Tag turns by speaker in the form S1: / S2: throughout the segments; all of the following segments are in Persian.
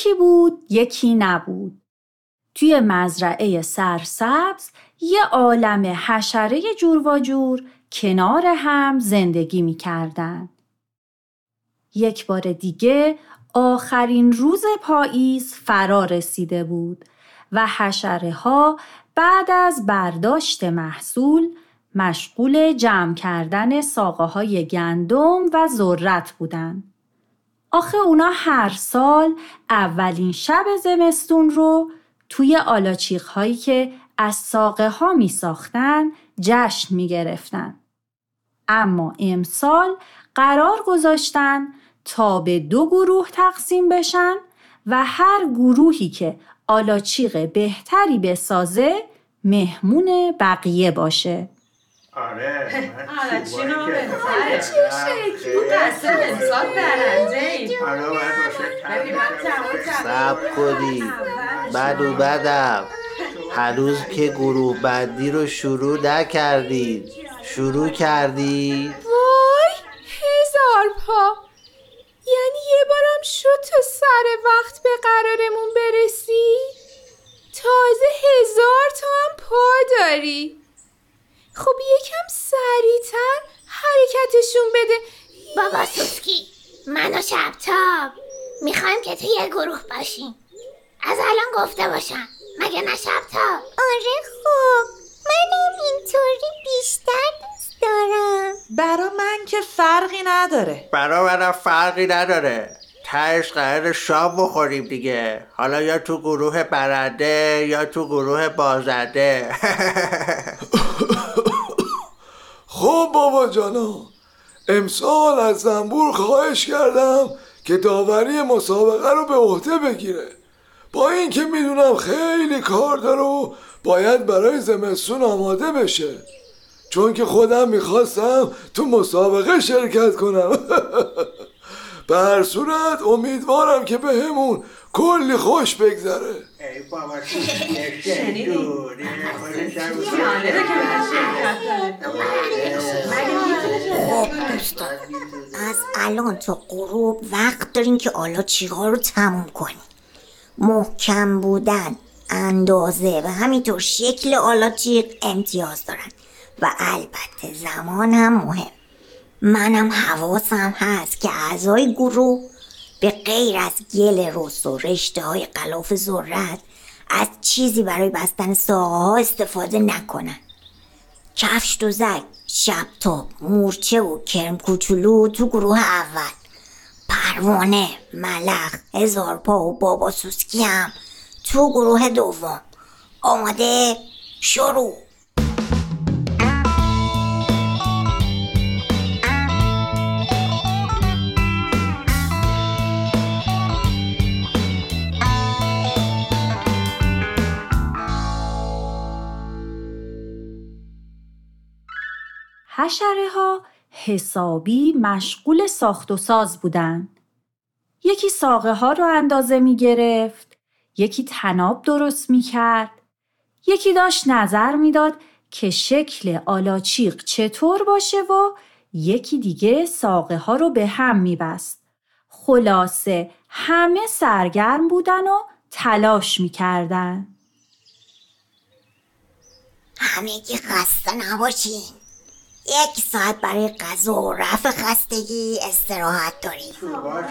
S1: یکی بود یکی نبود توی مزرعه سرسبز یه عالم حشره جور و جور کنار هم زندگی می کردن. یک بار دیگه آخرین روز پاییز فرا رسیده بود و حشره ها بعد از برداشت محصول مشغول جمع کردن ساقه های گندم و ذرت بودن. آخه اونا هر سال اولین شب زمستون رو توی آلاچیق هایی که از ساقه ها می ساختن جشن می گرفتن. اما امسال قرار گذاشتن تا به دو گروه تقسیم بشن و هر گروهی که آلاچیق بهتری بسازه مهمون بقیه باشه.
S2: آره
S3: آره چی بهتره چه شکلی قصد امسال برنده ای.
S4: سب کنی. بدو بدم. هنوز که گروه بندی رو شروع نکردید شروع کردید
S5: وای هزار پا. یعنی یه بارم شد تو سر وقت به قرارمون برسی؟ تازه هزار تا هم پا داری. خب یکم سریعتر حرکتشون بده.
S6: بابا سوسکی من و شبتاب می‌خوایم که تو یه گروه باشیم. از الان گفته باشم. مگه نه شبتاب؟
S7: آره خب منم اینطوری بیشتر دوست دارم.
S3: برا من که فرقی نداره.
S4: برا منم فرقی نداره. تهش قرار شام بخوریم دیگه. حالا یا تو گروه برنده یا تو گروه بازنده.
S8: بابا جانا. امسال از زنبور خواهش کردم که داوری مسابقه رو به عهده بگیره. با اینکه می‌دونم خیلی کار داره و باید برای زمستون آماده بشه. چون که خودم می‌خواستم تو مسابقه شرکت کنم. به هر صورت امیدوارم که به همون کلی خوش بگذره.
S4: ای بابا.
S7: از الان تا غروب وقت دارین که آلا چیها رو تموم کنیم. محکم بودن اندازه و همینطور شکل آلاچیق امتیاز دارن. و البته زمان هم مهم. منم حواسم هست که اعضای گروه به غیر از گل رست و رشته های قلاف ذرت از چیزی برای بستن ساقه ها استفاده نکنن. کفش دوزک شبتاب مورچه و کرم کوچولو تو گروه اول. پروانه ملخ هزار پا و بابا سوسکی هم تو گروه دوم. آماده شروع.
S1: حشره ها حسابی مشغول ساخت و ساز بودن. یکی ساقه ها رو اندازه می گرفت، یکی تناب درست می کرد، یکی داشت نظر می‌داد که شکل آلاچیق چطور باشه و یکی دیگه ساقه ها رو به هم می بست. خلاصه همه سرگرم بودن و تلاش می کردن.
S7: همگی خسته نباشین یک ساعت برای غذا و رفع خستگی استراحت داریم.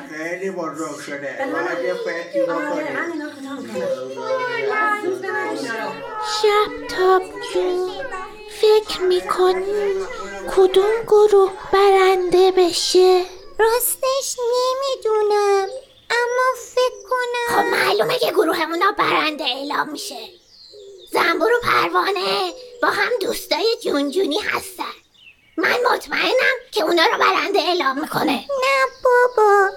S4: خیلی بزرگ شده. باید یه فکری
S6: شب تاب جون. فکر می‌کنی کدوم گروه برنده بشه؟
S7: راستش نمی‌دونم اما فکر
S6: خب
S7: کنم
S6: معلومه که گروهمونا برنده اعلام میشه. زنبور و پروانه با هم دوستای جونجونی هستن. من مطمئنم که اونا رو برنده اعلام می‌کنه.
S7: نه بابا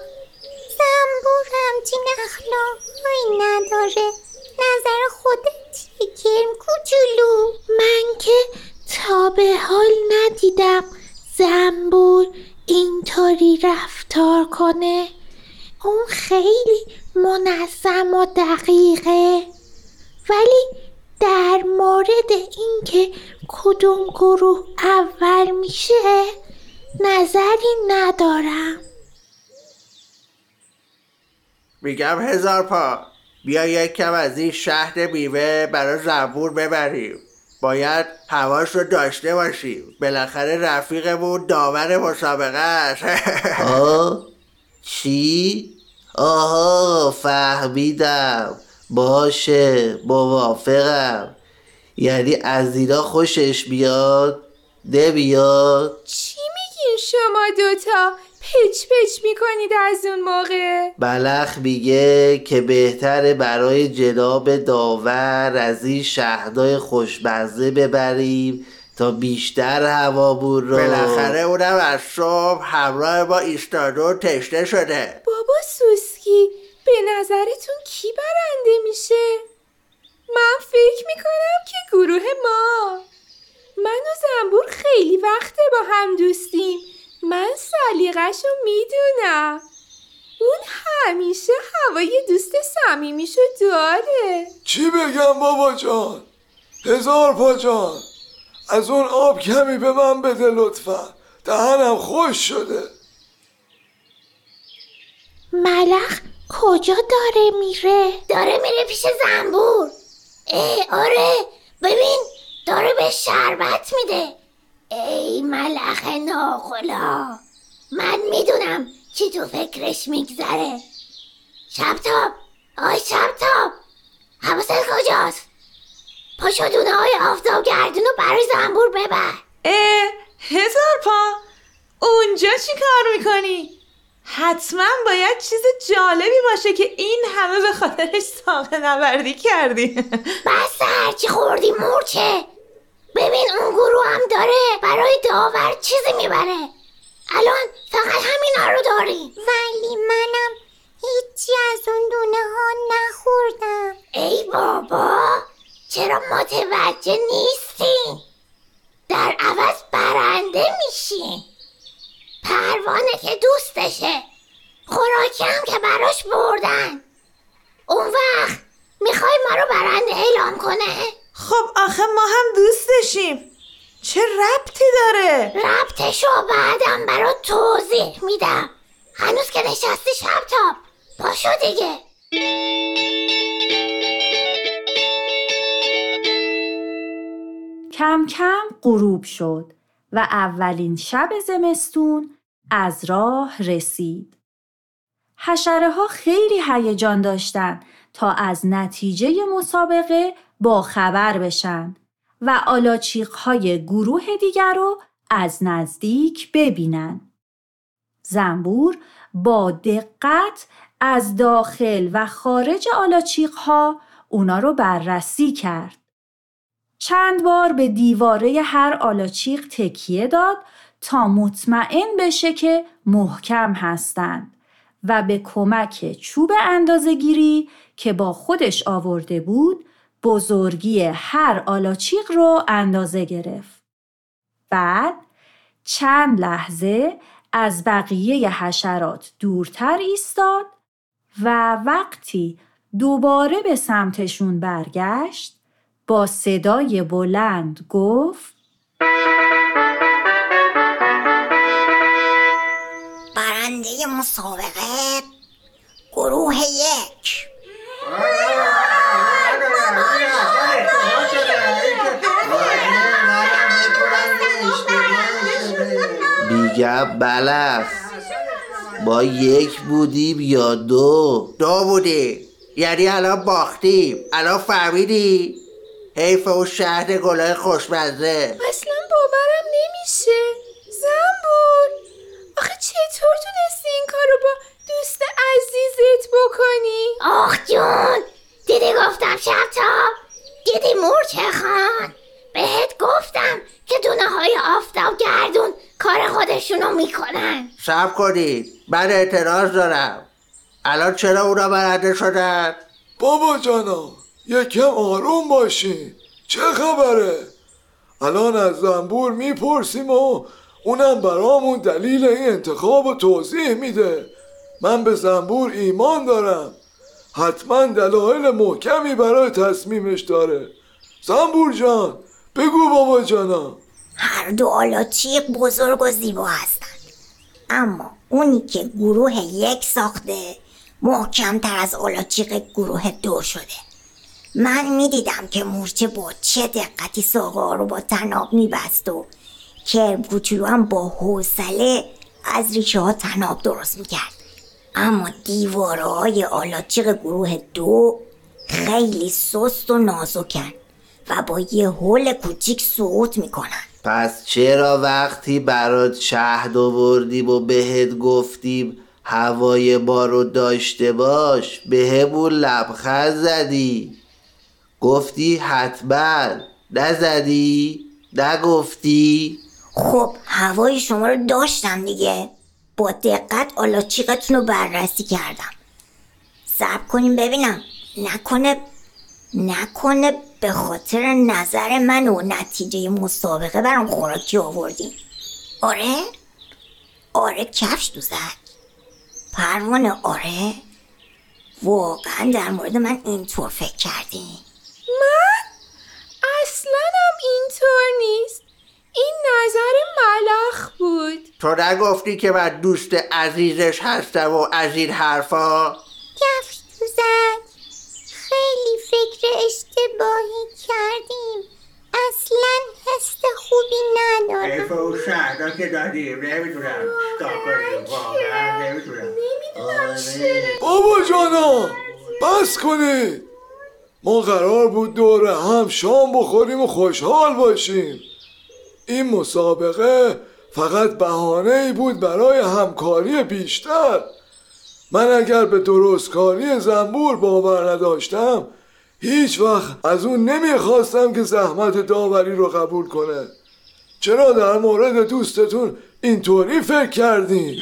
S7: زنبور همچین اخلاقهایی نداره. نظر خودت کرم کوچولو؟
S6: من که تا به حال ندیدم زنبور اینطوری رفتار کنه. اون خیلی منظم و دقیقه. ولی در مورد اینکه کدوم گروه اول میشه؟ نظری ندارم.
S4: میگم هزار پا. بیا یک کم از این شهد میوه برای زنبور ببریم. باید هواش رو داشته باشیم. بالاخره رفیقمون داور مسابقه است
S2: آه؟ چی؟ آها فهمیدم. باشه موافقم. یعنی از اینا خوشش بیاد؟ نمیاد؟
S5: چی میگین شما دوتا؟ پچ پچ می‌کنید از اون موقع؟
S2: بلخ میگه که بهتره برای جناب داور از این شهدای خوشمزه ببریم تا بیشتر هوامون رو.
S4: بالاخره اونم از صبح همراه ما ایستاده و تشنه شده.
S5: بابا سوسکی به نظرتون کی برنده میشه؟ من فکر می‌کنم که گروه ما من و زنبور خیلی وقته با هم دوستیم. من سلیقش رو می‌دونم. اون همیشه هوای دوست صمیمیشو داره.
S8: چی بگم بابا جان؟ هزار پا جان. از اون آب کمی به من بده لطفا. دهنم خوش شده.
S6: ملخ کجا داره میره؟ داره میره پیش زنبور. ای آره. ببین داره به شربت میده. ای ملخ ناخلا من می‌دونم چی تو فکرش میگذره. شبتاب آی شبتاب حواست کجاست؟ پاشو دونه های آفتاب گردون و برای زنبور ببر.
S3: اه هزار پا اونجا چی کار می‌کنی؟ حتما باید چیز جالبی باشه که این همه به خاطرش ساقه نوردی کردی.
S6: بس هرچی خوردی مورچه ببین اون گروه هم داره برای داور چیزی می‌بره. الان فقط همینا رو داری.
S7: ولی منم هیچی از اون دونه ها نخوردم.
S6: ای بابا چرا متوجه نیستی؟ در عوض برنده میشی. پروانه که دوستشه. خوراکی هم که براش بردن. اون وقت می‌خوای ما رو برنده اعلام کنه؟
S3: خب آخه ما هم دوستشیم چه ربطی داره؟
S6: ربطشو بعدم برات توضیح میدم هنوز که نشستی شبتاب پاشو دیگه
S1: کم کم غروب شد و اولین شب زمستون از راه رسید. حشره ها خیلی هیجان داشتند تا از نتیجه مسابقه با خبر بشن و آلاچیق های گروه دیگر رو از نزدیک ببینن. زنبور با دقت از داخل و خارج آلاچیق ها اونا رو بررسی کرد. چند بار به دیواره هر آلاچیق تکیه داد تا مطمئن بشه که محکم هستند و به کمک چوب اندازهگیری که با خودش آورده بود بزرگی هر آلاچیق رو اندازه گرفت. بعد چند لحظه از بقیه حشرات دورتر ایستاد و وقتی دوباره به سمتشون برگشت با صدای بلند گفت
S7: برنده مسابقه گروه یک
S2: میگم بلخ با یک بودیم یا دو.
S4: دو بودی. یعنی الان باختیم. الان فهمیدی؟ حیف اون شهر گلای خوشمزه.
S5: اصلا باورم نمیشه. زنبور آخه چطور تونستی این کارو با دوست عزیزت بکنی؟
S6: آخ جون. دیدی گفتم شبتاب؟ دیدی مورچه خان؟ بهت گفتم که دونه های آفتاب گردون کار خودشونو می‌کنن.
S4: سب کنید. من اعتراض دارم. الان چرا اونا برنده شدن؟
S8: بابا جانا یکم آروم باشین. چه خبره؟ الان از زنبور می‌پرسیم و اونم برامون دلیل این انتخاب و توضیح میده. من به زنبور ایمان دارم. حتما دلایل محکمی برای تصمیمش داره. زنبور جان بگو بابا جانا.
S7: هر دو آلاچیق بزرگ و زیبا هستند اما اونی که گروه یک ساخته محکمتر از آلاچیق گروه دو شده. من می‌دیدم که مورچه با چه دقتی ساقه رو با تناب میبست و کرم کوچولو هم با حوصله از ریشه ها تناب درست می‌کرد. اما دیوارهای آلاچیق گروه دو خیلی سست و نازکن و با یه هول کوچیک سقوط می‌کنن.
S2: پس چرا وقتی برات شهد آوردیم و بهت گفتیم هوای بارو داشته باش بهمون لبخند زدی. گفتی حتما. نزدی؟ نگفتی؟
S7: خب هوای شما رو داشتم دیگه. با دقت آلاچیقتون رو بررسی کردم. صبر کنیم ببینم. نکنه نکنه به خاطر نظر من و نتیجه مسابقه برام خوراکی آوردیم آره؟ آره کفش دوزک پروانه آره؟ واقعا در مورد من اینطور فکر کردی؟
S5: من؟ اصلا هم اینطور نیست. این نظر ملخ بود.
S4: تو نگفتی که من دوست عزیزش هستم و از این حرفا؟
S6: کفش دوزک خیلی فکر اشتباهی کردیم. اصلا حس خوبی ندارم.
S4: حیف و شهدا که دادیم نمی‌دونم. چیکار کنیم؟ واقعا نمی‌دونم.
S8: بابا جانا بس کنید ما قرار بود دوره هم شام بخوریم و خوشحال باشیم. این مسابقه فقط بهانه ای بود برای همکاری بیشتر. من اگر به درستکاری زنبور باور نداشتم هیچ وقت از اون نمی‌خواستم که زحمت داوری رو قبول کنه. چرا در مورد دوستتون اینطوری فکر کردین؟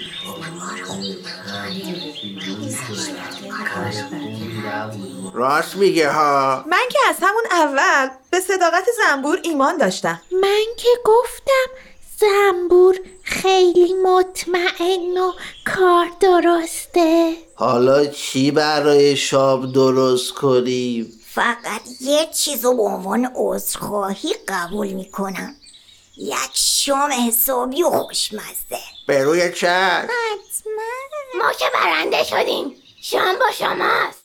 S4: راست میگه ها.
S3: من که از همون اول به صداقت زنبور ایمان داشتم.
S6: من که گفتم زنبور خیلی مطمئن و کار درسته.
S2: حالا چی برای شام درست کنیم؟
S7: فقط یه چیز رو به عنوان عذرخواهی قبول می‌کنم. یک شام حسابی و خوشمزه.
S4: به روی چشم
S6: حتما. ما که برنده شدیم. شام با شماست.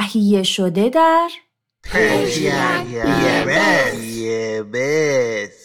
S1: تهیه شده در
S2: یه بس